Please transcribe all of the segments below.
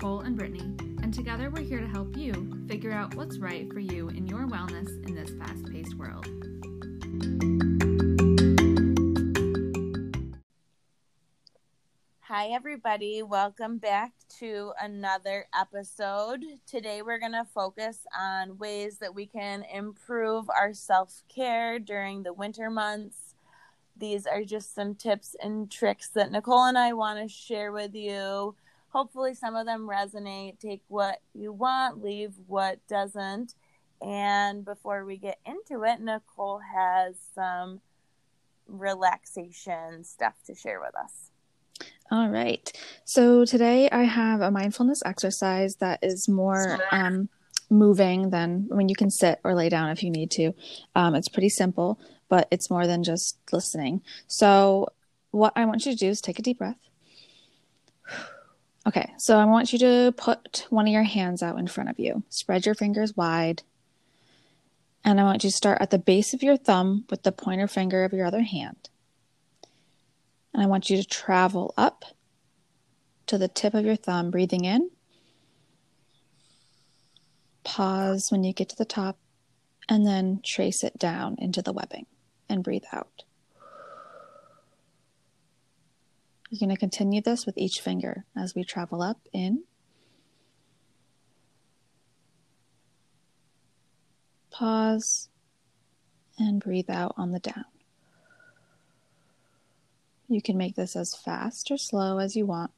Nicole and Brittany, and together we're here to help you figure out what's right for you in your wellness in this fast paced world. Hi, everybody. Welcome back to another episode. Today, we're going to focus on ways that we can improve our self care during the winter months. These are just some tips and tricks that Nicole and I want to share with you. Hopefully, some of them resonate. Take what you want, leave what doesn't. And before we get into it, Nicole has some relaxation stuff to share with us. All right. So today I have a mindfulness exercise that is more um, moving than when I mean, you can sit or lay down if you need to. Um, it's pretty simple, but it's more than just listening. So, what I want you to do is take a deep breath. Okay, so I want you to put one of your hands out in front of you. Spread your fingers wide. And I want you to start at the base of your thumb with the pointer finger of your other hand. And I want you to travel up to the tip of your thumb, breathing in. Pause when you get to the top, and then trace it down into the webbing and breathe out. You're going to continue this with each finger as we travel up in. Pause and breathe out on the down. You can make this as fast or slow as you want.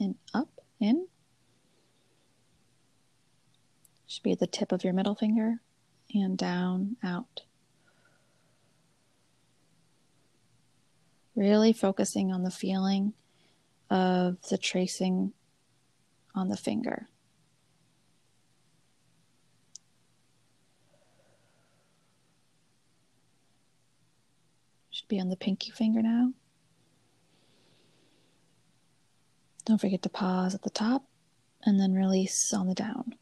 And up, in. Should be at the tip of your middle finger and down, out. Really focusing on the feeling of the tracing on the finger. Should be on the pinky finger now. Don't forget to pause at the top and then release on the down.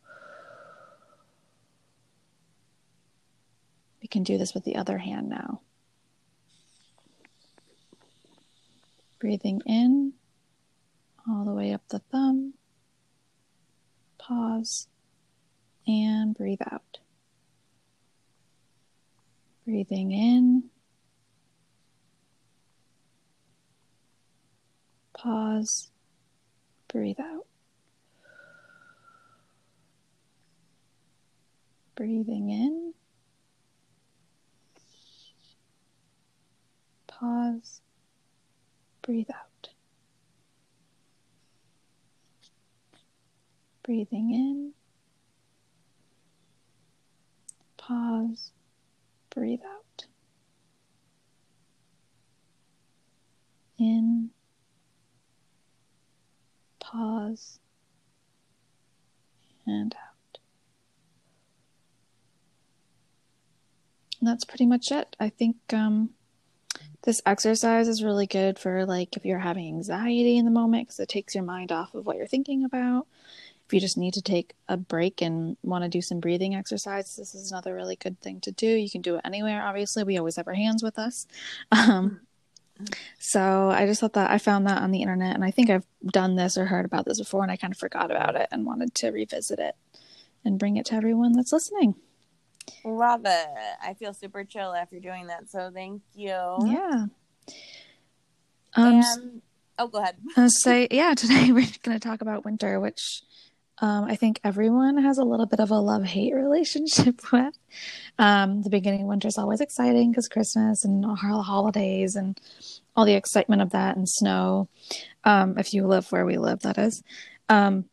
We can do this with the other hand now. Breathing in all the way up the thumb. Pause and breathe out. Breathing in. Pause. Breathe out. Breathing in. Pause breathe out. Breathing in, pause, breathe out. In, pause, and out. And that's pretty much it. I think um, this exercise is really good for like if you're having anxiety in the moment because it takes your mind off of what you're thinking about. If you just need to take a break and want to do some breathing exercise, this is another really good thing to do. You can do it anywhere. Obviously, we always have our hands with us. Um, so I just thought that I found that on the internet, and I think I've done this or heard about this before, and I kind of forgot about it and wanted to revisit it and bring it to everyone that's listening. Love it. I feel super chill after doing that. So thank you. Yeah. Um, and, oh, go ahead. I say, yeah, today we're going to talk about winter, which um, I think everyone has a little bit of a love hate relationship with. Um, the beginning of winter is always exciting because Christmas and all the holidays and all the excitement of that and snow. Um, if you live where we live, that is. Um,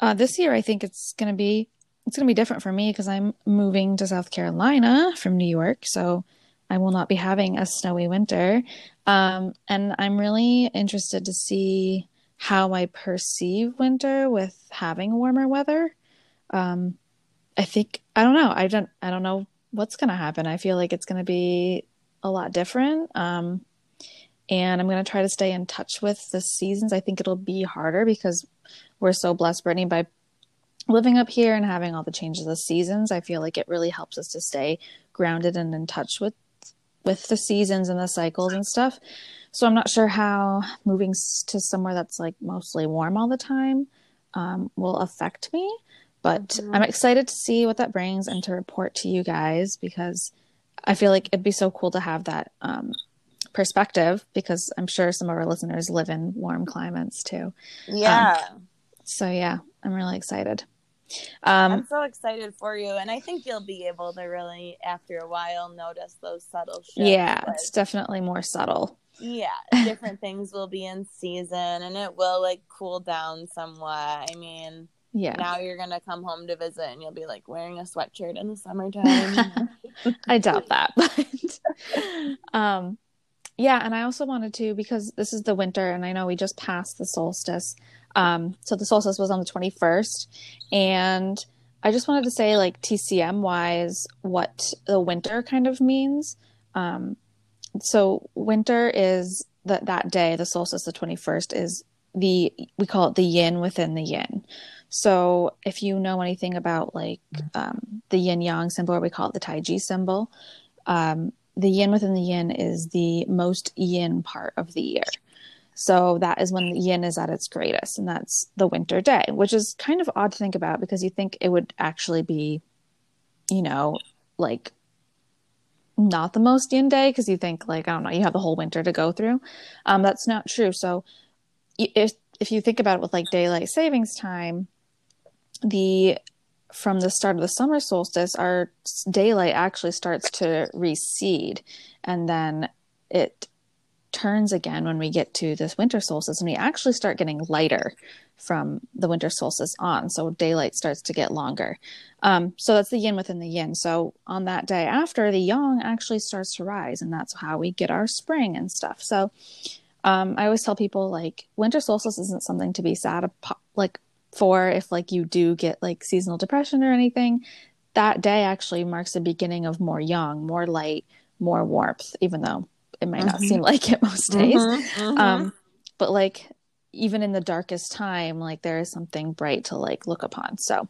uh, this year, I think it's going to be it's going to be different for me because I'm moving to South Carolina from New York. So I will not be having a snowy winter. Um, and I'm really interested to see how I perceive winter with having warmer weather. Um, I think I don't know. I don't I don't know what's going to happen. I feel like it's going to be a lot different. Um, and I'm going to try to stay in touch with the seasons. I think it'll be harder because we're so blessed, Brittany, by living up here and having all the changes of seasons, I feel like it really helps us to stay grounded and in touch with with the seasons and the cycles and stuff. So I'm not sure how moving to somewhere that's like mostly warm all the time um, will affect me. But mm-hmm. I'm excited to see what that brings and to report to you guys because I feel like it'd be so cool to have that um, perspective because I'm sure some of our listeners live in warm climates too. Yeah. Um, so yeah, I'm really excited. Um, I'm so excited for you, and I think you'll be able to really, after a while, notice those subtle shifts. Yeah, it's definitely more subtle. Yeah, different things will be in season, and it will like cool down somewhat. I mean, yeah. Now you're gonna come home to visit, and you'll be like wearing a sweatshirt in the summertime. I doubt that, but um, yeah. And I also wanted to because this is the winter, and I know we just passed the solstice. Um, so the solstice was on the 21st, and I just wanted to say, like TCM wise, what the winter kind of means. Um, so winter is that that day, the solstice, the 21st, is the we call it the yin within the yin. So if you know anything about like um, the yin yang symbol, or we call it the Tai Chi symbol, um, the yin within the yin is the most yin part of the year. So that is when the yin is at its greatest, and that's the winter day, which is kind of odd to think about because you think it would actually be, you know, like not the most yin day because you think like I don't know, you have the whole winter to go through. Um, that's not true. So if if you think about it with like daylight savings time, the from the start of the summer solstice, our daylight actually starts to recede, and then it turns again when we get to this winter solstice, and we actually start getting lighter from the winter solstice on. So daylight starts to get longer. Um, so that's the yin within the yin. So on that day after, the yang actually starts to rise, and that's how we get our spring and stuff. So um, I always tell people like winter solstice isn't something to be sad about, like for if like you do get like seasonal depression or anything that day actually marks the beginning of more yang more light more warmth even though it might mm-hmm. not seem like it most days mm-hmm, mm-hmm. Um, but like even in the darkest time like there is something bright to like look upon so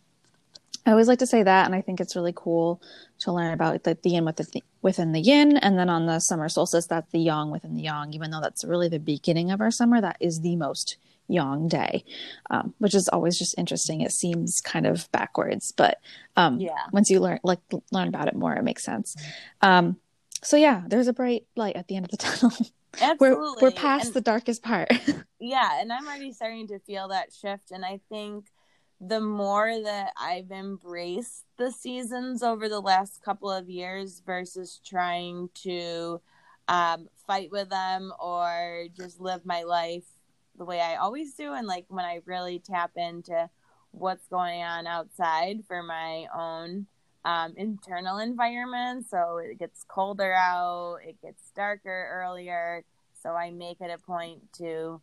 I always like to say that, and I think it's really cool to learn about the, the yin within the, within the yin, and then on the summer solstice, that's the yang within the yang. Even though that's really the beginning of our summer, that is the most yang day, um, which is always just interesting. It seems kind of backwards, but um, yeah, once you learn like learn about it more, it makes sense. Um, so yeah, there's a bright light at the end of the tunnel. Absolutely, we're we're past and, the darkest part. yeah, and I'm already starting to feel that shift, and I think the more that I've embraced the seasons over the last couple of years versus trying to um, fight with them or just live my life the way I always do. And like when I really tap into what's going on outside for my own um, internal environment. So it gets colder out, it gets darker earlier. So I make it a point to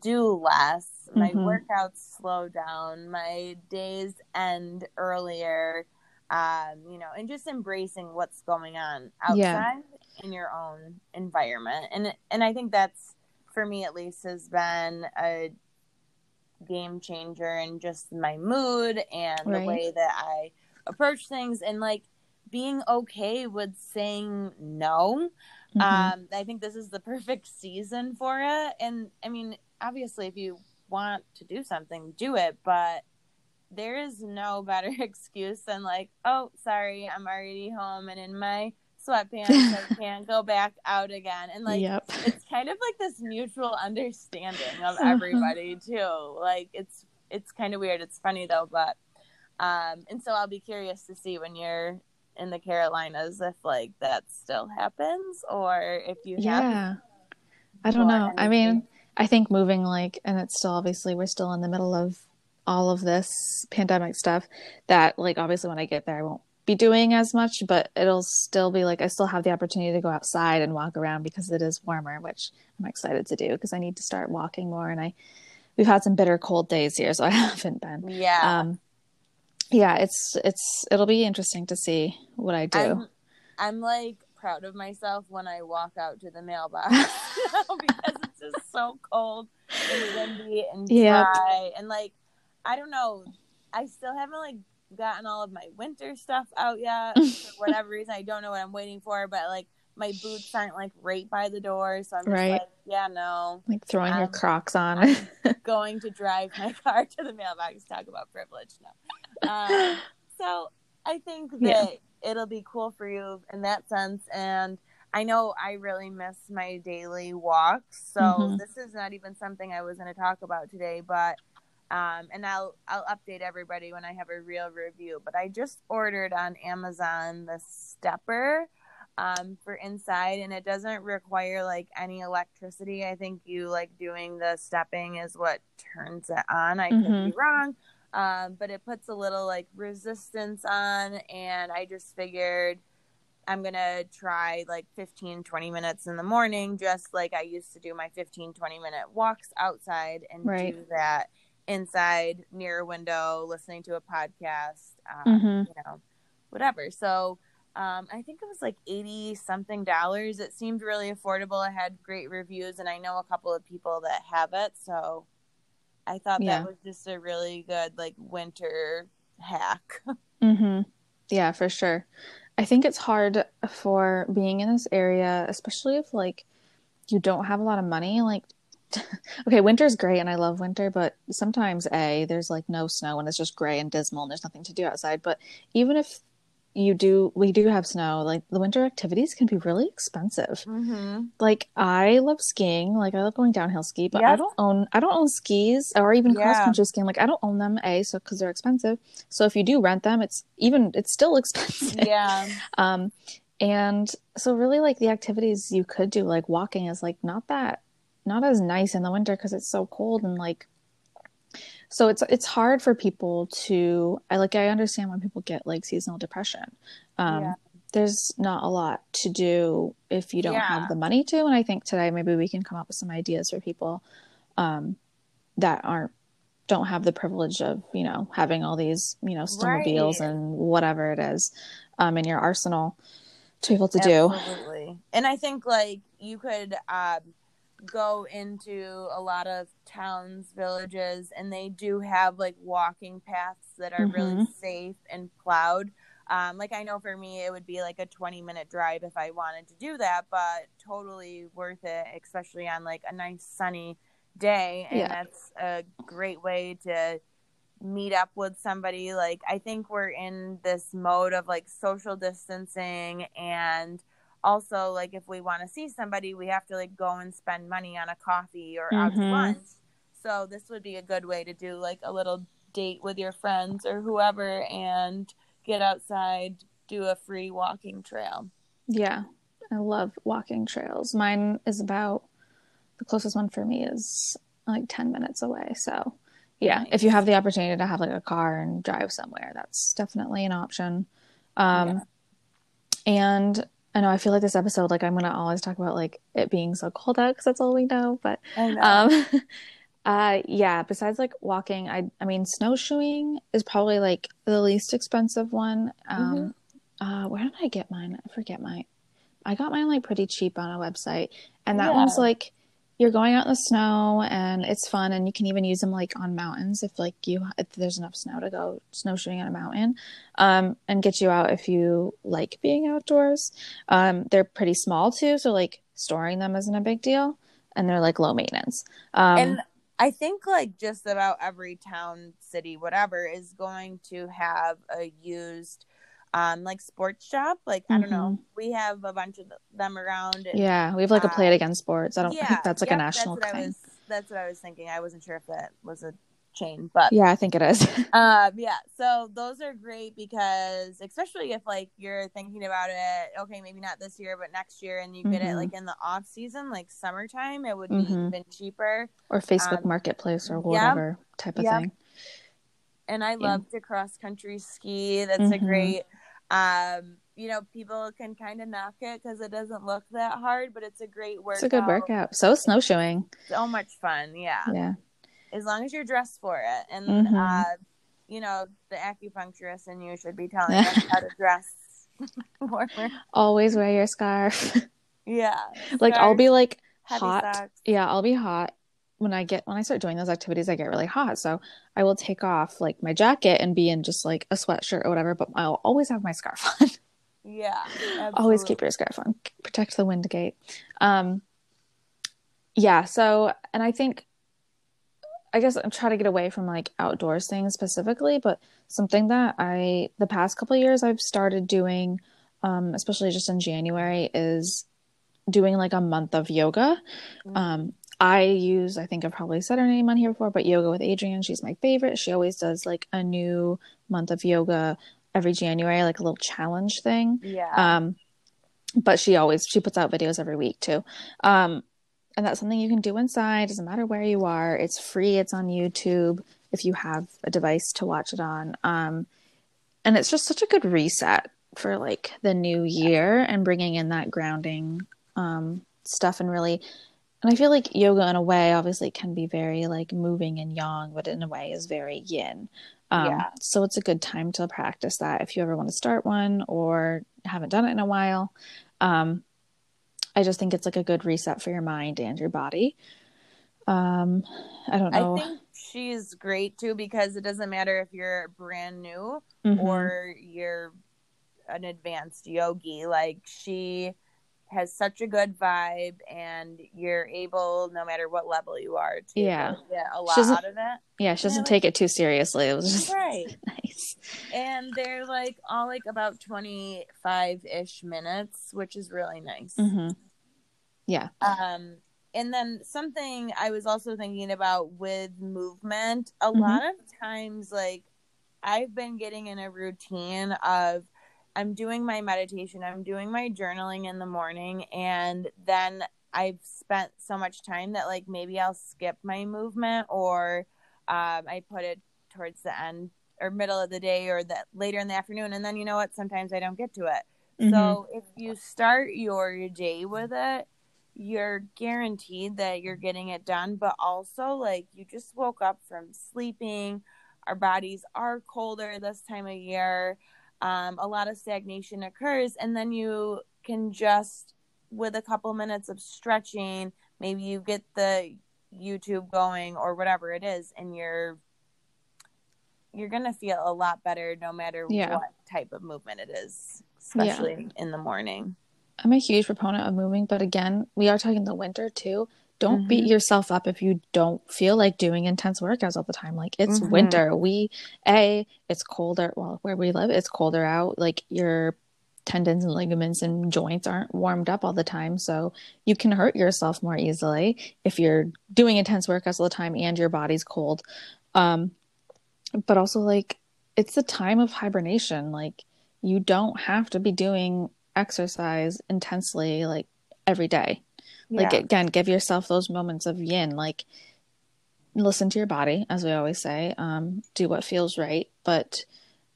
do less. My mm-hmm. workouts slow down. My days end earlier. Um, you know, and just embracing what's going on outside yeah. in your own environment. And and I think that's for me at least has been a game changer in just my mood and right. the way that I approach things and like being okay with saying no. Mm-hmm. Um, I think this is the perfect season for it. And I mean, obviously, if you want to do something, do it. But there is no better excuse than like, oh, sorry, I'm already home and in my sweatpants. I can't go back out again. And like, yep. it's kind of like this mutual understanding of everybody too. Like, it's it's kind of weird. It's funny though, but um, and so I'll be curious to see when you're in the Carolinas if like that still happens or if you have. yeah. I don't know. Anything. I mean, I think moving like, and it's still obviously we're still in the middle of all of this pandemic stuff. That like obviously when I get there, I won't be doing as much, but it'll still be like I still have the opportunity to go outside and walk around because it is warmer, which I'm excited to do because I need to start walking more. And I we've had some bitter cold days here, so I haven't been. Yeah. Um, yeah, it's it's it'll be interesting to see what I do. I'm, I'm like proud of myself when I walk out to the mailbox because it's just so cold and windy and dry yep. and like I don't know. I still haven't like gotten all of my winter stuff out yet for whatever reason. I don't know what I'm waiting for, but like my boots aren't like right by the door, so I'm just Right. like, yeah, no. Like throwing your Um, Crocs on. Going to drive my car to the mailbox. Talk about privilege. No. Um, so I think that Yeah. it'll be cool for you in that sense. And I know I really miss my daily walks. So Mhm. this is not even something I was going to talk about today, but um, and I'll I'll update everybody when I have a real review. But I just ordered on Amazon the stepper um, for inside, and it doesn't require like any electricity. I think you like doing the stepping is what turns it on. I could be wrong, um, but it puts a little like resistance on, and I just figured. I'm to try like 15, 20 minutes in the morning, just like I used to do my 15, 20 minute walks outside and Right. do that inside near a window, listening to a podcast, um, Mhm. you know, whatever. So um, I think it was like 80 something dollars. It seemed really affordable. It had great reviews, and I know a couple of people that have it. So I thought Yeah. that was just a really good like winter hack. Mm-hmm. Yeah, for sure. I think it's hard for being in this area, especially if like you don't have a lot of money. Like, okay, winter's great and I love winter, but sometimes A, there's like no snow and it's just gray and dismal and there's nothing to do outside. But even if you do, we do have snow, like the winter activities can be really expensive. mm-hmm. Like I love skiing, like I love going downhill ski, but I don't own I don't own skis or even Yeah. cross country skiing. Like I don't own them, a so because they're expensive. So if you do rent them, it's even it's still expensive. Yeah. Um, and so really like the activities you could do, like walking, is like not that not as nice in the winter because it's so cold and like. So it's it's hard for people to I like I understand when people get like seasonal depression. Um, Yeah. There's not a lot to do if you don't Yeah. have the money to, and I think today maybe we can come up with some ideas for people um, that aren't don't have the privilege of you know having all these you know snowmobiles Right. and whatever it is um, in your arsenal to be able to do. Absolutely. And I think like you could um, go into a lot of towns, villages, and they do have like walking paths that are really Mhm. safe and plowed. Um, like I know for me, it would be like a 20 minute drive if I wanted to do that, but totally worth it, especially on like a nice sunny day. And Yeah. that's a great way to meet up with somebody like i think we're in this mode of like social distancing and also like if we want to see somebody we have to like go and spend money on a coffee or out to Mhm. lunch so this would be a good way to do like a little date with your friends or whoever and get outside do a free walking trail Yeah, I love walking trails. Mine is about the closest one for me is like 10 minutes away. So, yeah, if you have the opportunity to have like a car and drive somewhere, that's definitely an option. Um, Yeah. And I know I feel like this episode, like I'm to always talk about like it being so cold out because that's all we know. But know. um, uh, yeah, besides like walking, I, I mean, snowshoeing is probably like the least expensive one. Um, uh, where did I get mine? I forget my, I got mine like pretty cheap on a website, and that Yeah. one's like you're going out in the snow and it's fun, and you can even use them like on mountains if like you if there's enough snow to go snowshoeing on a mountain, um, and get you out if you like being outdoors. Um, they're pretty small too, so like storing them isn't a big deal, and they're like low maintenance. Um, and I think like just about every town, city, whatever is going to have a used um like sports shop. Like I don't know. We have a bunch of them around. and- yeah, we have like a play it again sports. I don't yeah, think that's like yep, a national that's thing. Was that's what I was thinking. I wasn't sure if that was a chain, but Yeah, I think it is. um yeah so those are great because especially if like you're thinking about it okay maybe not this year but next year and you get it Mhm. like in the off season like summertime it would be even cheaper or Facebook Um, Marketplace or yep, whatever type of yep. thing. and I Yeah. love to cross country ski. That's a Mhm. great, um, you know, people can kind of knock it because it doesn't look that hard, but it's a great workout. It's a good workout. So snowshoeing. So much fun, yeah. Yeah. As long as you're dressed for it, and Mhm. uh, you know, the acupuncturist and you should be telling us how to dress warmer. Always wear your scarf. Yeah, like I'll be like hot. socks. Yeah, I'll be hot when I get when I start doing those activities. I get really hot, so I will take off like my jacket and be in just like a sweatshirt or whatever. But I'll always have my scarf on. Yeah. Always keep your scarf on. Protect the wind gate. Um, yeah. So, and I think, I guess I'm trying to get away from like outdoors things specifically, but something that I the past couple years I've started doing, um, especially just in January, is doing like a month of yoga. Mm-hmm. Um, I use, I think I've probably said her name on here before, but Yoga with Adriene, she's my favorite. She always does like a new month of yoga every January, like a little challenge thing. Yeah. Um, but she always she puts out videos every week too. Um, and that's something you can do inside. Doesn't matter where you are. It's free. It's on YouTube if you have a device to watch it on. Um, and it's just such a good reset for like the new year and bringing in that grounding um, stuff and really and I feel like yoga in a way obviously can be very like moving and yang, but in a way is very yin. Um, yeah. So it's a good time to practice that if you ever want to start one or haven't done it in a while. Um, I just think it's like a good reset for your mind and your body. Um, I don't know. I think she's great too because it doesn't matter if you're brand new mm-hmm. or you're an advanced yogi. Like she has such a good vibe and you're able no matter what level you are to yeah. get a lot out of it yeah she doesn't take it too seriously it was just right nice and they're like all like about 25-ish minutes which is really nice mm-hmm. yeah um and then something i was also thinking about with movement a mm-hmm. lot of times like i've been getting in a routine of I'm doing my meditation, I'm doing my journaling in the morning, and then I've spent so much time that like maybe I'll skip my movement or um, I put it towards the end or middle of the day or that later in the afternoon, and then you know what? Sometimes I don't get to it. Mm-hmm. So if you start your day with it, you're guaranteed that you're getting it done. But also, like you just woke up from sleeping, our bodies are colder this time of year um, a lot of stagnation occurs and then you can just with a couple minutes of stretching maybe you get the youtube going or whatever it is and you're you're gonna feel a lot better no matter yeah. what type of movement it is especially yeah. in the morning i'm a huge proponent of moving but again we are talking the winter too don't mm-hmm. beat yourself up if you don't feel like doing intense workouts all the time. Like it's mm-hmm. winter. We a it's colder. Well, where we live, it's colder out. Like your tendons and ligaments and joints aren't warmed up all the time, so you can hurt yourself more easily if you're doing intense workouts all the time and your body's cold. Um, but also like it's the time of hibernation. Like you don't have to be doing exercise intensely like every day like again, give yourself those moments of yin. Like listen to your body, as we always say. Um, do what feels right. But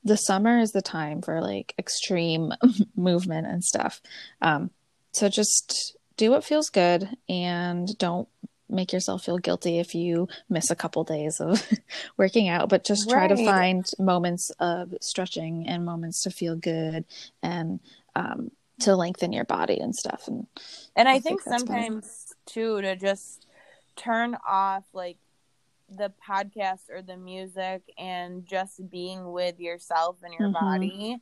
the summer is the time for like extreme movement and stuff. Um, so just do what feels good and don't make yourself feel guilty if you miss a couple days of working out but just try right. to find moments of stretching and moments to feel good and um, to lengthen your body and stuff and and i, I think, think sometimes too to just turn off like the podcast or the music and just being with yourself and your mm-hmm. body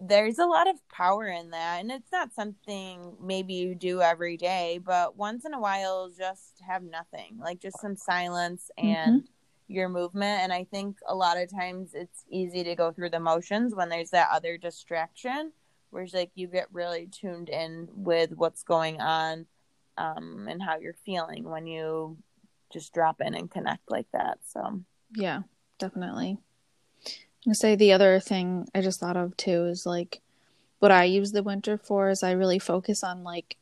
there's a lot of power in that and it's not something maybe you do every day but once in a while just have nothing like just some silence mm-hmm. and mm-hmm. your movement and i think a lot of times it's easy to go through the motions when there's that other distraction whereas like you get really tuned in with what's going on um, and how you're feeling when you just drop in and connect like that so. Yeah definitely. I say the other thing i just thought of too is like what i use the winter for is i really focus on like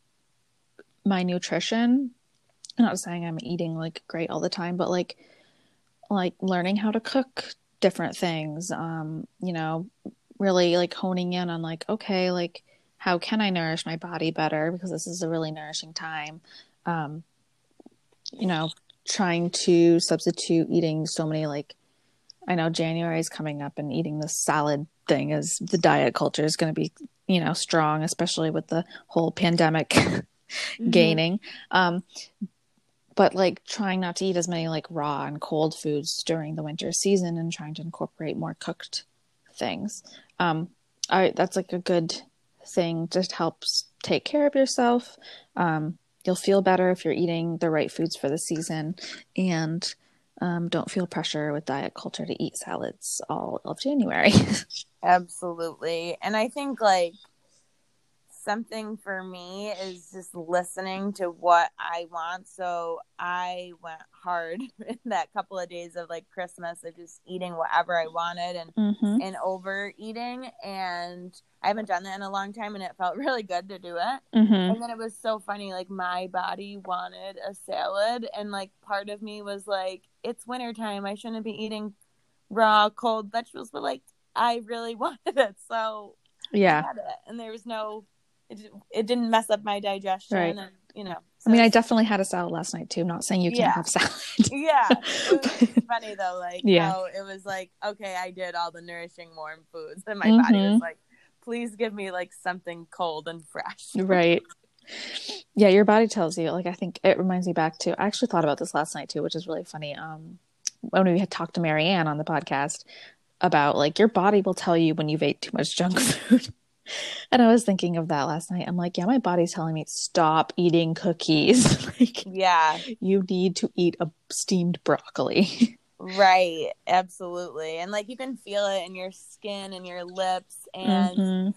my nutrition. I'm not saying i'm eating like great all the time but like like learning how to cook different things um you know really like honing in on like okay like how can i nourish my body better? Because this is a really nourishing time. Um you know trying to substitute eating so many like i know january is coming up and eating this salad thing is the diet culture is going to be you know strong especially with the whole pandemic mm-hmm. gaining. Um but like trying not to eat as many like raw and cold foods during the winter season and trying to incorporate more cooked things um, I that's like a good thing just helps take care of yourself. Um, you'll feel better if you're eating the right foods for the season, and um, don't feel pressure with diet culture to eat salads all of January. Absolutely. And I think like something for me is just listening to what I want. So I went hard in that couple of days of like Christmas of just eating whatever I wanted and mm-hmm. and overeating and I haven't done that in a long time and it felt really good to do it. Mm-hmm. And then it was so funny like my body wanted a salad and like part of me was like it's wintertime. I shouldn't be eating raw cold vegetables but like I really wanted it. So yeah. And there was no it, it didn't mess up my digestion Right. and you know I mean, I definitely had a salad last night too. I'm not saying you can't Yeah. have salad. yeah it was funny though like Yeah. how it was like okay i did all the nourishing warm foods and my body was Mhm. like please give me like something cold and fresh right. Yeah, your body tells you. Like, I think it reminds me back to. I actually thought about this last night too, which is really funny. Um, when we had talked to Marianne on the podcast about like your body will tell you when you've ate too much junk food. And I was thinking of that last night. I'm like, yeah, my body's telling me stop eating cookies. like, yeah you need to eat a steamed broccoli. right absolutely and like you can feel it in your skin and your lips and Mhm.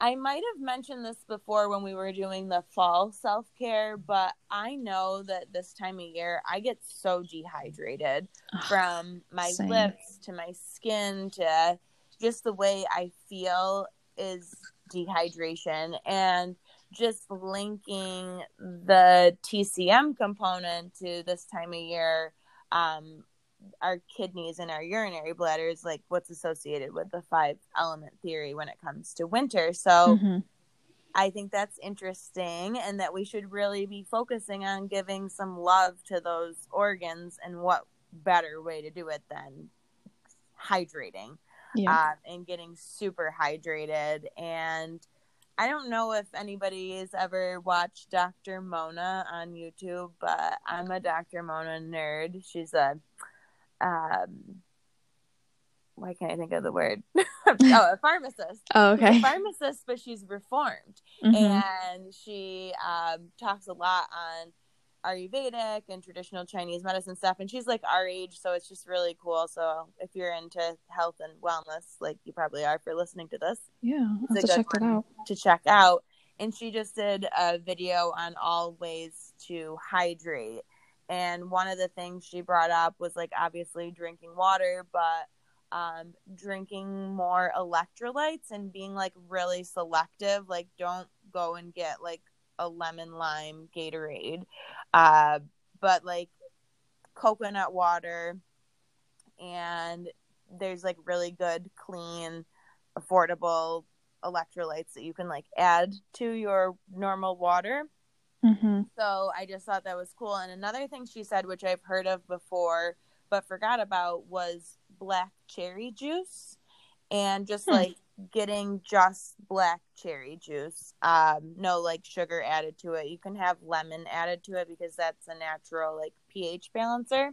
I might have mentioned this before when we were doing the fall self care, but I know that this time of year I get so dehydrated Ugh, from my same. lips to my skin to just the way I feel is dehydration. And just linking the TCM component to this time of year, um, our kidneys and our urinary bladders, like what's associated with the five element theory when it comes to winter. So Mhm. I think that's interesting, and that we should really be focusing on giving some love to those organs. And what better way to do it than hydrating Yeah. uh, and getting super hydrated? And I don't know if anybody has ever watched Dr. Mona on YouTube, but I'm a Dr. Mona nerd. She's a um, why can't I think of the word? oh, a pharmacist. oh, okay. pharmacist, but she's reformed Mhm. and she um, talks a lot on Ayurvedic and traditional Chinese medicine stuff. And she's like our age, so it's just really cool. So if you're into health and wellness, like you probably are for listening to this, Yeah, to check that out. to check out. And she just did a video on all ways to hydrate. And one of the things she brought up was like obviously drinking water, but um, drinking more electrolytes and being like really selective. Like, don't go and get like a lemon lime Gatorade, uh, but like coconut water. And there's like really good, clean, affordable electrolytes that you can like add to your normal water. hmm So I just thought that was cool. And another thing she said, which I've heard of before but forgot about, was black cherry juice and just Hmm. like getting just black cherry juice. Um, no like sugar added to it. You can have lemon added to it because that's a natural like pH balancer.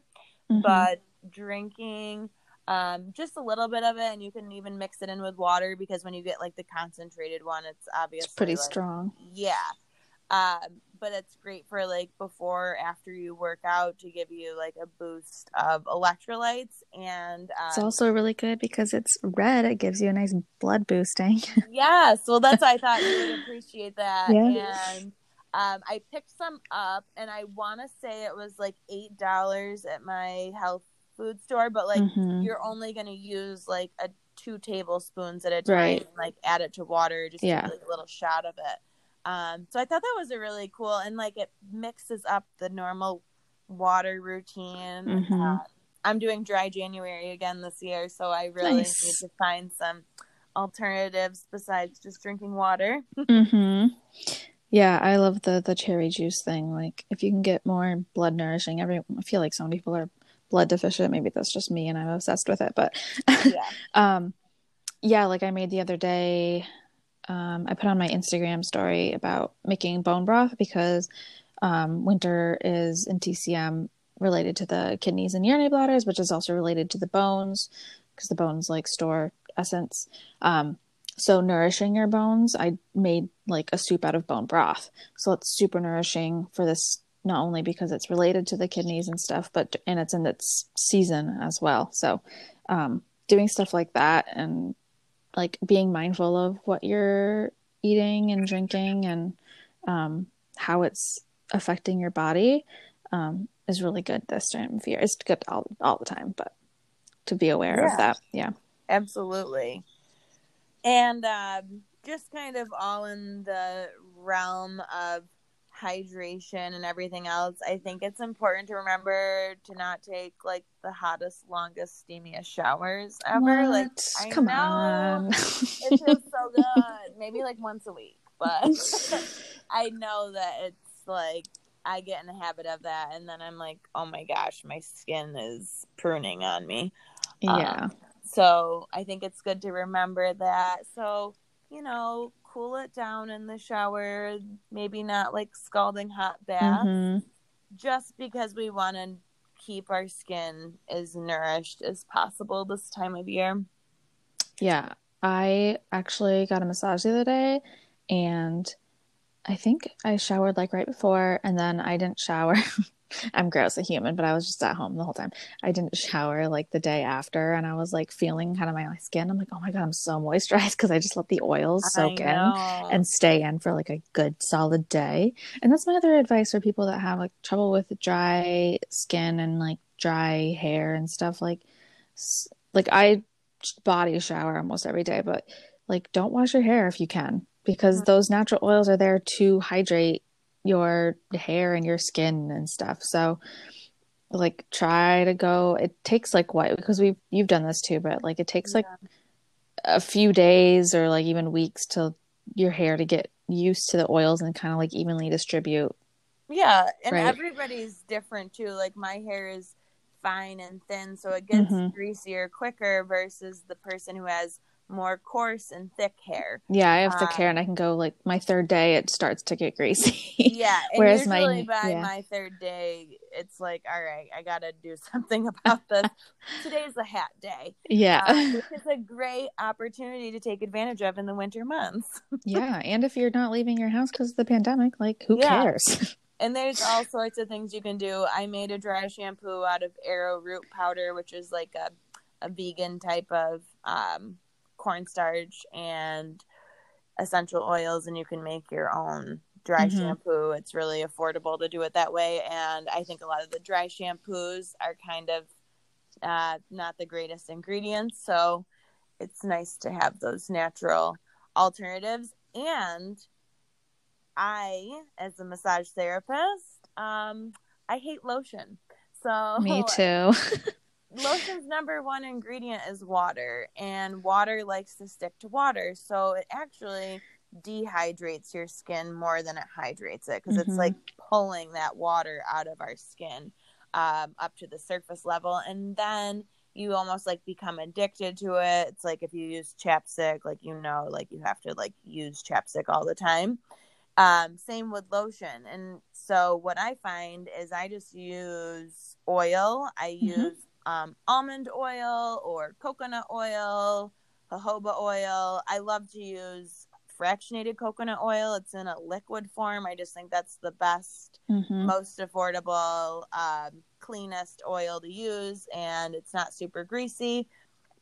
Mhm. But drinking um, just a little bit of it, and you can even mix it in with water because when you get like the concentrated one, it's obviously it's pretty like, strong. yeah. Um, but it's great for like before, after you work out to give you like a boost of electrolytes. And It's um, also really good because it's red. It gives you a nice blood boosting. yes, well, that's why I thought you would appreciate that. Yeah. And um, I picked some up, and I want to say it was like eight dollars at my health food store, but like Mhm. you're only going to use like a two tablespoons at a time, Right. and, like add it to water, just Yeah. like a little shot of it. Um, so I thought that was a really cool, and like it mixes up the normal water routine. Mhm. Uh, I'm doing dry January again this year, so I really Nice. need to find some alternatives besides just drinking water. hmm Yeah, I love the the cherry juice thing. Like, if you can get more blood nourishing, every I feel like some people are blood deficient. Maybe that's just me, and I'm obsessed with it. But yeah. um, yeah, like I made the other day. Um, I put on my Instagram story about making bone broth because um, winter is in TCM related to the kidneys and urinary bladders, which is also related to the bones because the bones like store essence. Um, so nourishing your bones, I made like a soup out of bone broth. So it's super nourishing for this not only because it's related to the kidneys and stuff, but and it's in its season as well. So um, doing stuff like that and like being mindful of what you're eating and drinking and um, how it's affecting your body um, is really good this time of year. It's good all all the time, but to be aware yeah. of that, yeah, absolutely. And um, just kind of all in the realm of hydration and everything else, I think it's important to remember to not take like the hottest, longest, steamiest showers ever. What? Like, I Come know on. it feels so good. Maybe like once a week, but I know that it's like I get in the habit of that, and then I'm like, oh my gosh, my skin is pruning on me. Yeah. Um, so I think it's good to remember that. So you know, cool it down in the shower, maybe not like scalding hot bath, mm-hmm. just because we want to keep our skin as nourished as possible this time of year. Yeah, I actually got a massage the other day and I think I showered like right before and then I didn't shower I'm gross a human, but I was just at home the whole time. I didn't shower like the day after, and I was like feeling kind of my skin. I'm like, oh my god, I'm so moisturized because I just let the oils soak in and stay in for like a good solid day. And that's my other advice for people that have like trouble with dry skin and like dry hair and stuff. Like, like I body shower almost every day, but like don't wash your hair if you can because mm-hmm. those natural oils are there to hydrate your hair and your skin and stuff. So like try to go it takes like what because we you've done this too, but like it takes yeah. like a few days or like even weeks till your hair to get used to the oils and kind of like evenly distribute. Yeah, and right? everybody's different too. Like my hair is fine and thin, so it gets mm-hmm. greasier quicker versus the person who has more coarse and thick hair. Yeah, I have thick um, hair, and I can go like my third day, it starts to get greasy. yeah, whereas my by yeah. my third day, it's like, all right, I got to do something about this. Today's a hat day. Yeah, um, it's a great opportunity to take advantage of in the winter months. yeah, and if you're not leaving your house because of the pandemic, like who yeah. cares? and there's all sorts of things you can do. I made a dry shampoo out of arrowroot powder, which is like a a vegan type of um, cornstarch and essential oils and you can make your own dry mm-hmm. shampoo. It's really affordable to do it that way. And I think a lot of the dry shampoos are kind of uh, not the greatest ingredients. So it's nice to have those natural alternatives. And I, as a massage therapist, um, I hate lotion. So me too. lotion's number one ingredient is water, and water likes to stick to water. So it actually dehydrates your skin more than it hydrates it because mm-hmm. it's like pulling that water out of our skin um, up to the surface level. And then you almost like become addicted to it. It's like if you use chapstick, like you know, like you have to like use chapstick all the time. Um, same with lotion. And so what I find is I just use oil. I mm-hmm. use um, almond oil or coconut oil, jojoba oil. I love to use fractionated coconut oil. It's in a liquid form. I just think that's the best, mm-hmm. most affordable, um, cleanest oil to use, and it's not super greasy.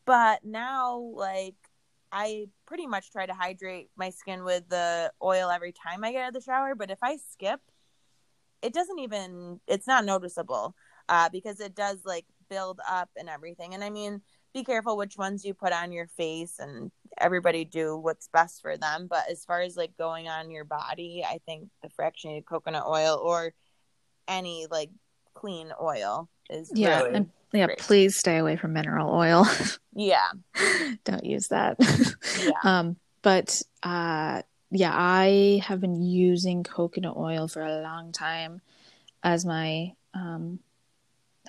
But now, like, I pretty much try to hydrate my skin with the oil every time I get out of the shower. But if I skip, it doesn't even, it's not noticeable uh, because it does like build up and everything. And I mean, be careful which ones you put on your face and everybody do what's best for them. But as far as like going on your body, I think the fractionated coconut oil or any like clean oil is yeah. Really and, yeah, great. please stay away from mineral oil. yeah. Don't use that. yeah. Um, but uh yeah, I have been using coconut oil for a long time as my um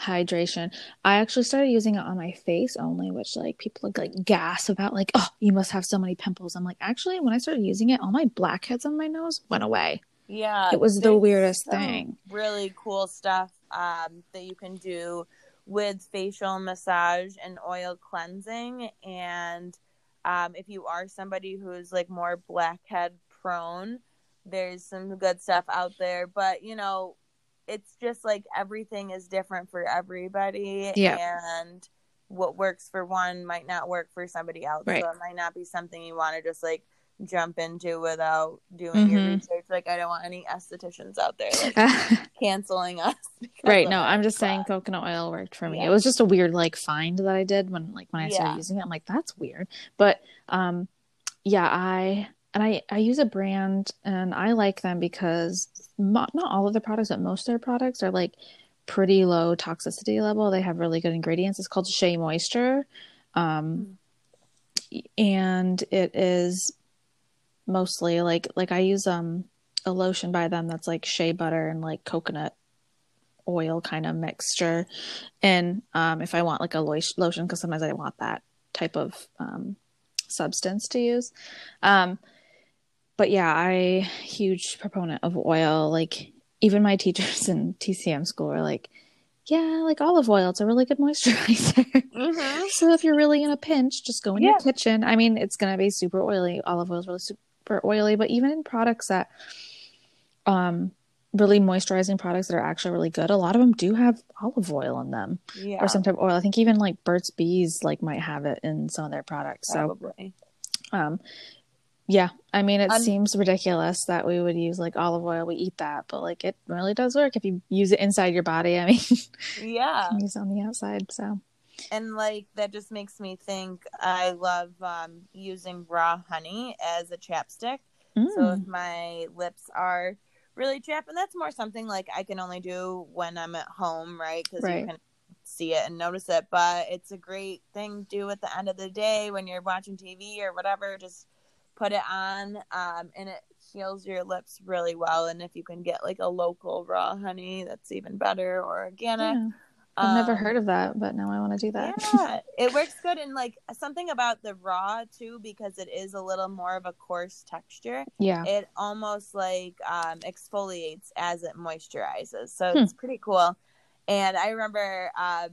hydration. I actually started using it on my face only, which like people like, like gas about like, oh, you must have so many pimples. I'm like, actually, when I started using it, all my blackheads on my nose went away. Yeah, it was the weirdest thing. Really cool stuff um, that you can do with facial massage and oil cleansing, and Um, if you are somebody who's like more blackhead prone, there's some good stuff out there. But you know, it's just like everything is different for everybody. Yeah. And what works for one might not work for somebody else. Right. So it might not be something you want to just like jump into without doing your Mhm. research. Like I don't want any estheticians out there like, canceling us. right. No, I'm just saying coconut oil worked for me. Yeah. It was just a weird like find that I did when like when I started Yeah. using it. I'm like, that's weird. But um yeah, I and I I use a brand and I like them because mo- not all of their products, but most of their products are like pretty low toxicity level. They have really good ingredients. It's called Shea Moisture. Um and it is mostly like like I use um a lotion by them that's like shea butter and like coconut oil kind of mixture. And um if I want like a lo- lotion because sometimes I want that type of um substance to use. Um but yeah, I huge proponent of oil. Like even my teachers in TCM school are like, yeah, like olive oil, it's a really good moisturizer. Mhm. So if you're really in a pinch, just go in Yeah. your kitchen. I mean, it's gonna be super oily. Olive oil is really super oily, but even in products that, um, really moisturizing products that are actually really good, a lot of them do have olive oil in them Yeah. or some type of oil. I think even like Burt's Bees like might have it in some of their products. So, um, yeah, I mean, it Un- seems ridiculous that we would use like olive oil. We eat that, but like it really does work if you use it inside your body. I mean, Yeah. use it on the outside. So, and like that just makes me think i love um, using raw honey as a chapstick so Mm. if my lips are really chapped and that's more something like i can only do when i'm at home right because Right. you can see it and notice it but it's a great thing to do at the end of the day when you're watching tv or whatever just put it on um, and it heals your lips really well and if you can get like a local raw honey that's even better or organic yeah. I've never Um, heard of that, but now I want to do that. yeah, it works good and like something about the raw too because it is a little more of a coarse texture. yeah. It almost like um, exfoliates as it moisturizes, so Hmm. it's pretty cool. And I remember um,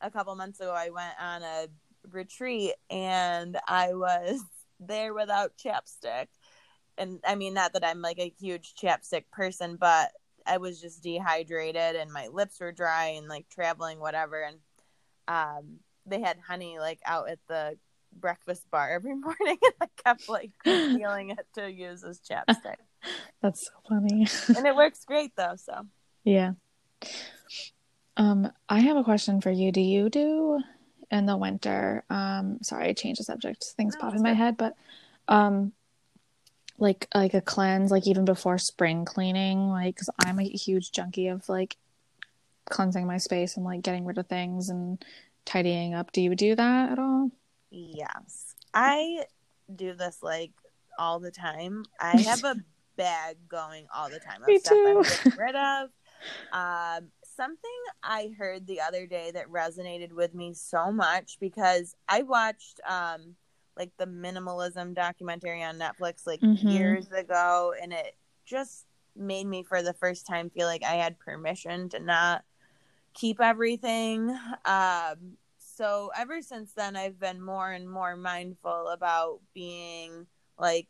a couple months ago I went on a retreat and I was there without chapstick. And I mean, not that I'm like a huge chapstick person, but I was just dehydrated and my lips were dry and like traveling, whatever. And um, they had honey like out at the breakfast bar every morning, and I kept like stealing it to use as chapstick. That's so funny. and it works great though. So yeah. Um, I have a question for you. Do you do in the winter? Um, sorry, I changed the subject. Things No, pop in my good. head, but um, like like a cleanse, like even before spring cleaning, like because I'm a huge junkie of like cleansing my space and like getting rid of things and tidying up. Do you do that at all? yes, I do this like all the time. I have a bag going all the time of Me stuff I'm too. getting rid of. Um, something I heard the other day that resonated with me so much because I watched um like the minimalism documentary on Netflix like Mhm. years ago and it just made me for the first time feel like I had permission to not keep everything. Um so ever since then I've been more and more mindful about being like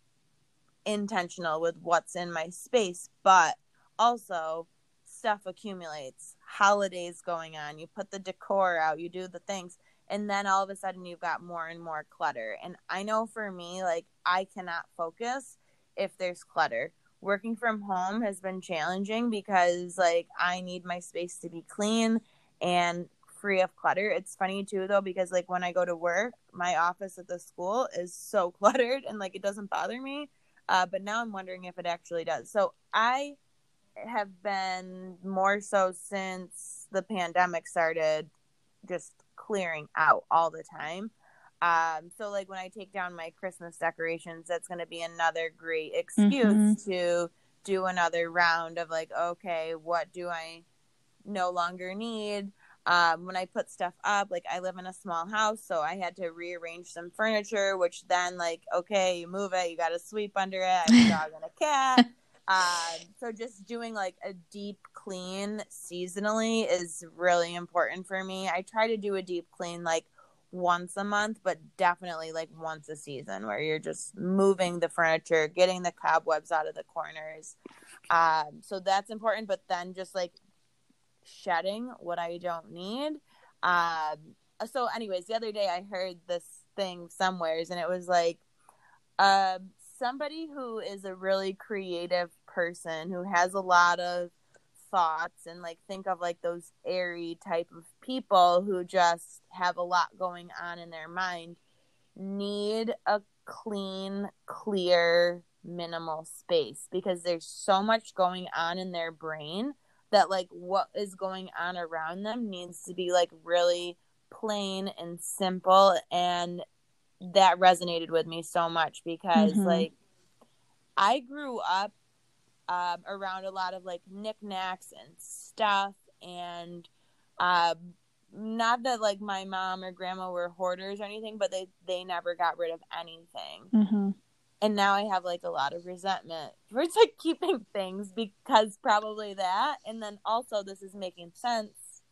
intentional with what's in my space, but also stuff accumulates. Holidays going on, you put the decor out, you do the things, and then all of a sudden you've got more and more clutter. And I know for me, like I cannot focus if there's clutter. Working from home has been challenging because like I need my space to be clean and free of clutter. It's funny too though because like when I go to work, my office at the school is so cluttered and like it doesn't bother me. Uh, but now I'm wondering if it actually does. So I have been more so since the pandemic started, just clearing out all the time. Um, so like when I take down my Christmas decorations, that's going to be another great excuse Mhm. to do another round of like, okay, what do I no longer need? Um, when I put stuff up, like I live in a small house, so I had to rearrange some furniture, which then like, okay, you move it, you got to sweep under it. I have a dog and a cat. Um, so just doing like a deep clean seasonally is really important for me. I try to do a deep clean like once a month, but definitely like once a season where you're just moving the furniture, getting the cobwebs out of the corners. Um, so that's important, but then just like shedding what I don't need. Um, so, anyways, the other day I heard this thing somewheres, and it was like, uh, somebody who is a really creative person who has a lot of thoughts and like think of like those airy type of people who just have a lot going on in their mind need a clean clear minimal space because there's so much going on in their brain that like what is going on around them needs to be like really plain and simple and that resonated with me so much because mm-hmm. like I grew up um, around a lot of like knickknacks and stuff. And uh, not that like my mom or grandma were hoarders or anything but they they never got rid of anything. Mm-hmm. and now i have like a lot of resentment for like keeping things because probably that. And then also this is making sense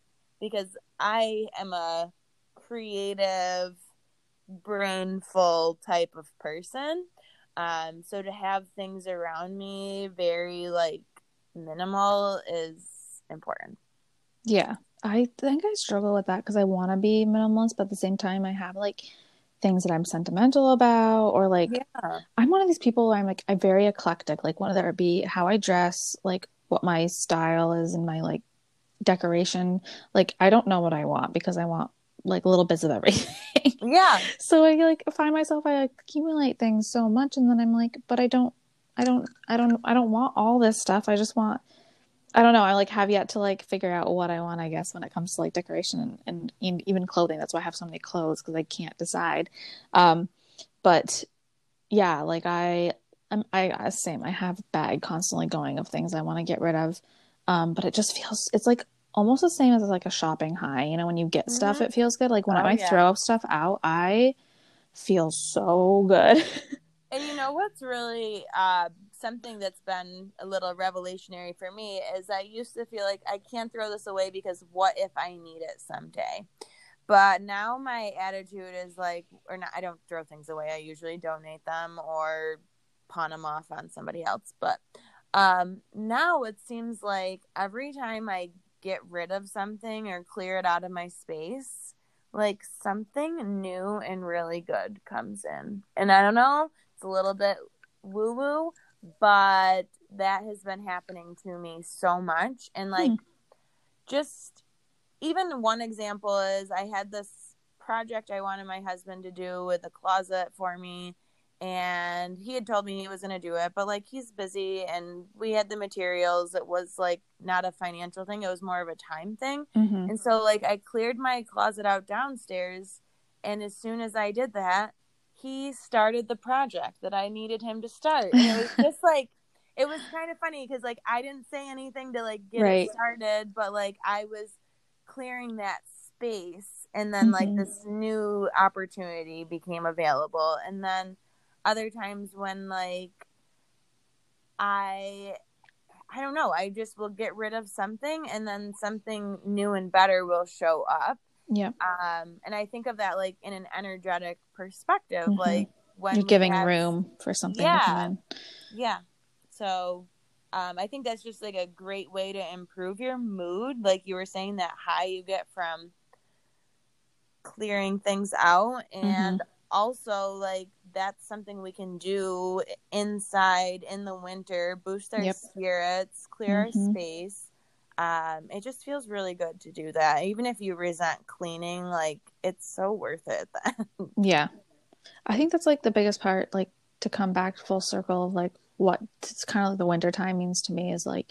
because i am a creative brainful type of person um, so to have things around me very like minimal is important. Yeah. I think I struggle with that because I want to be minimalist, but at the same time, I have like things that I'm sentimental about, or like yeah. I'm one of these people where I'm like I'm very eclectic. Like whether it be how I dress, like what my style is, and my like decoration. Like I don't know what I want because I want like little bits of everything. Yeah. so I like find myself I accumulate things so much and then I'm like, but I don't I don't I don't I don't want all this stuff. I just want I don't know. I like have yet to like figure out what I want, I guess, when it comes to like decoration and, and even clothing. That's why I have so many clothes because I can't decide. Um, but yeah, like I, I'm, I, same. I have bag constantly going of things I want to get rid of. Um, but it just feels, it's like almost the same as like a shopping high. You know, when you get mm-hmm. stuff, it feels good. Like when oh, I yeah. throw stuff out, I feel so good. and you know what's really uh, something that's been a little revelationary for me is I used to feel like I can't throw this away because what if I need it someday? But now my attitude is like, or not, I don't throw things away. I usually donate them or pawn them off on somebody else. But um, now it seems like every time I get rid of something or clear it out of my space, like something new and really good comes in. And I don't know, it's a little bit woo woo, but that has been happening to me so much. And like, hmm. just even one example is I had this project I wanted my husband to do with a closet for me and he had told me he was going to do it but like he's busy and we had the materials it was like not a financial thing it was more of a time thing mm-hmm. and so like i cleared my closet out downstairs and as soon as i did that he started the project that i needed him to start and it was just like it was kind of funny because like i didn't say anything to like get right. it started but like i was clearing that space and then mm-hmm. like this new opportunity became available and then other times when like I I don't know, I just will get rid of something and then something new and better will show up. Yeah. Um and I think of that like in an energetic perspective, mm-hmm. like when you're giving have, room for something yeah, to come in. Yeah. So um, I think that's just like a great way to improve your mood. Like you were saying, that high you get from clearing things out, and mm-hmm. Also like that's something we can do inside in the winter, boost our yep. spirits, clear mm-hmm. our space. Um, it just feels really good to do that. Even if you resent cleaning, like it's so worth it. yeah. I think that's like the biggest part, like to come back full circle of like what it's kind of like the winter time means to me is like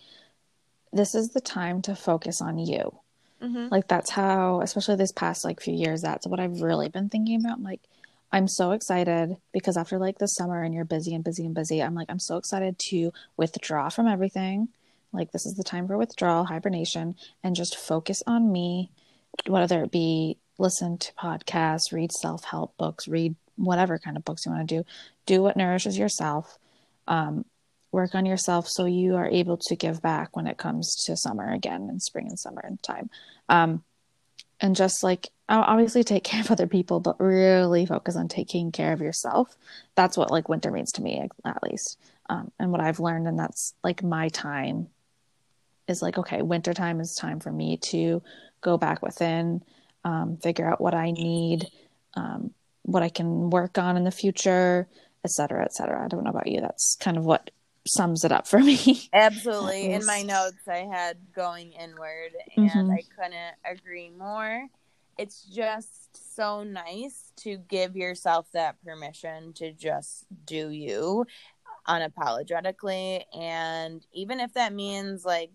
this is the time to focus on you. Mm-hmm. Like that's how, especially this past like few years, that's what I've really been thinking about. I'm like, I'm so excited because after like the summer and you're busy and busy and busy, I'm like, I'm so excited to withdraw from everything. Like, this is the time for withdrawal, hibernation, and just focus on me, whether it be listen to podcasts, read self help books, read whatever kind of books you want to do. Do what nourishes yourself. Um, work on yourself so you are able to give back when it comes to summer again and spring and summer and time. Um, and just like obviously take care of other people but really focus on taking care of yourself. That's what like winter means to me at least. Um, and what i've learned and that's like my time is like okay winter time is time for me to go back within um, figure out what i need um, what i can work on in the future et cetera et cetera. I don't know about you. That's kind of what sums it up for me. Absolutely. In my notes i had going inward and mm-hmm. i couldn't agree more. It's just so nice to give yourself that permission to just do you unapologetically. And even if that means like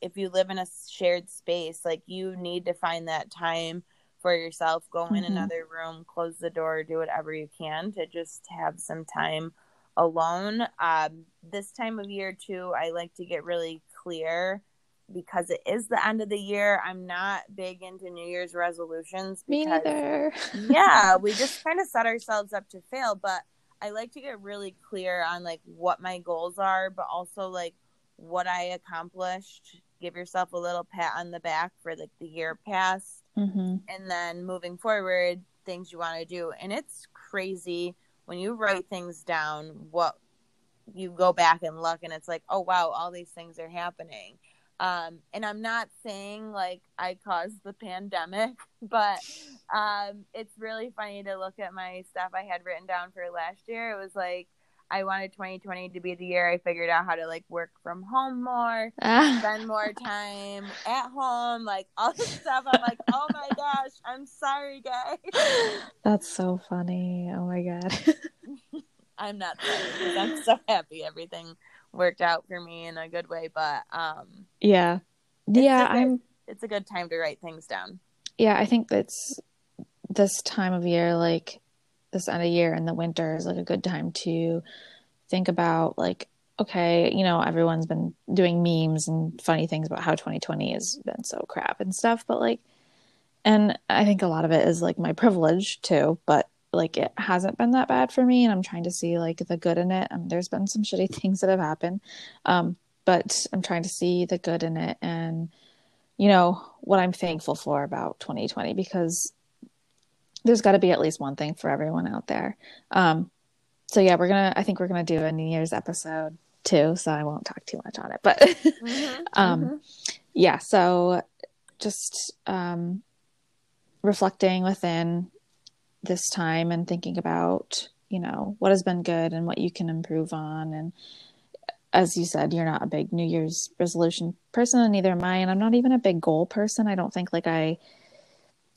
if you live in a shared space like you need to find that time for yourself. Go in mm-hmm. another room close the door do whatever you can to just have some time alone um, this time of year too i like to get really clear because it is the end of the year. I'm not big into New Year's resolutions. Because, Me neither. yeah, we just kind of set ourselves up to fail. But I like to get really clear on like what my goals are, but also like what I accomplished. Give yourself a little pat on the back for like the year past, mm-hmm. and then moving forward, things you want to do. And it's crazy when you write things down. What you go back and look, and it's like, oh wow, all these things are happening um, and I'm not saying like I caused the pandemic, but um, it's really funny to look at my stuff I had written down for last year. It was like I wanted 2020 to be the year I figured out how to like work from home more, ah. spend more time at home, like all this stuff. I'm like, oh my gosh, I'm sorry, guys. That's so funny. Oh my god. I'm not sorry. I'm so happy everything worked out for me in a good way. But um, yeah, yeah, good, I'm. It's a good time to write things down. Yeah, I think that's this time of year, like this end of year in the winter, is like a good time to think about like okay, you know, everyone's been doing memes and funny things about how 2020 has been so crap and stuff, but like, and I think a lot of it is like my privilege too, but like it hasn't been that bad for me and i'm trying to see like the good in it. Um, there's been some shitty things that have happened um, but i'm trying to see the good in it and you know what i'm thankful for about 2020 because there's got to be at least one thing for everyone out there. Um, so yeah we're gonna i think we're gonna do a new year's episode too so i won't talk too much on it but mm-hmm, um, mm-hmm. yeah so just um, reflecting within this time and thinking about you know what has been good and what you can improve on. And as you said you're not a big new year's resolution person and neither am i and i'm not even a big goal person. I don't think like i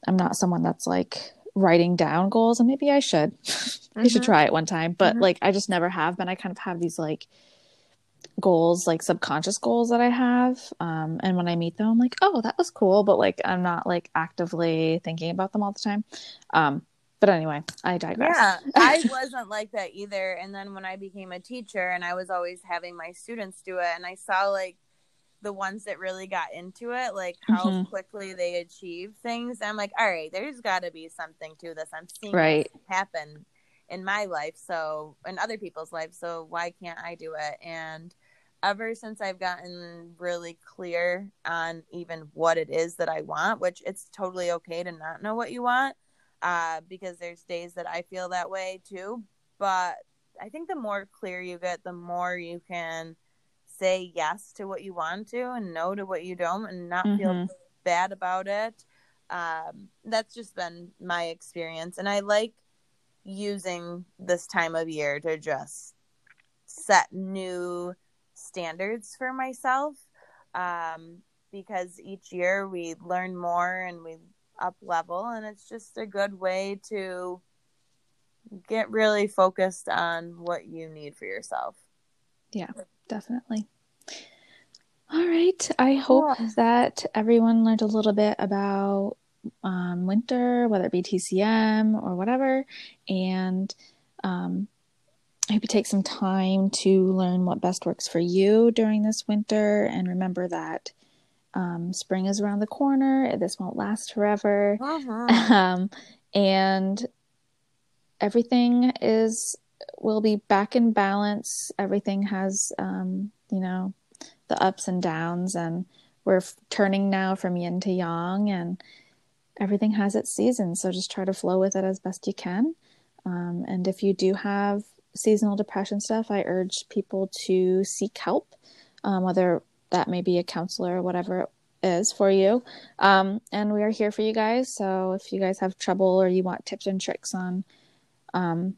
i'm not someone that's like writing down goals and maybe i should mm-hmm. i should try it one time but mm-hmm. like i just never have been i kind of have these like goals like subconscious goals that i have um, and when i meet them i'm like oh that was cool but like i'm not like actively thinking about them all the time um, but anyway, I digress. Yeah, I wasn't like that either. And then when I became a teacher and I was always having my students do it, and I saw like the ones that really got into it, like how mm-hmm. quickly they achieve things. I'm like, all right, there's got to be something to this. I'm seeing right. happen in my life, so in other people's lives. So why can't I do it? And ever since I've gotten really clear on even what it is that I want, which it's totally okay to not know what you want uh, because there's days that I feel that way too. But I think the more clear you get, the more you can say yes to what you want to and no to what you don't and not mm-hmm. feel bad about it. Um, that's just been my experience. And I like using this time of year to just set new standards for myself um, because each year we learn more and we up level and it's just a good way to get really focused on what you need for yourself. Yeah, definitely. All right. I hope that everyone learned a little bit about um, winter, whether it be TCM or whatever. And um, I hope you take some time to learn what best works for you during this winter. And remember that um, spring is around the corner. This won't last forever. Uh-huh. Um, and everything is will be back in balance. Everything has, um, you know, the ups and downs, and we're turning now from yin to yang, and everything has its season. So just try to flow with it as best you can. Um, and if you do have seasonal depression stuff, I urge people to seek help, um, whether that may be a counselor or whatever it is for you. Um, and we are here for you guys. So if you guys have trouble or you want tips and tricks on um,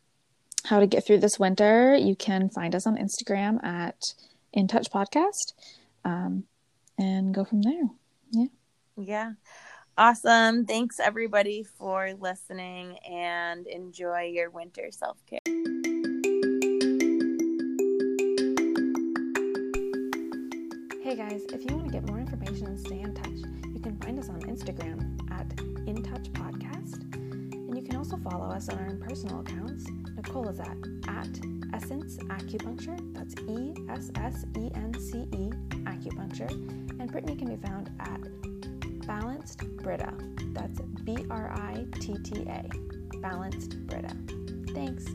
how to get through this winter, you can find us on Instagram at In Touch Podcast um, and go from there. Yeah. Yeah. Awesome. Thanks everybody for listening and enjoy your winter self care. Hey guys, if you want to get more information and stay in touch, you can find us on Instagram at also follow us on our personal accounts. Nicole is at, at Essence Acupuncture, that's E S S E N C E Acupuncture. And Brittany can be found at Balanced Britta. That's B R I T T A. Balanced Britta. Thanks.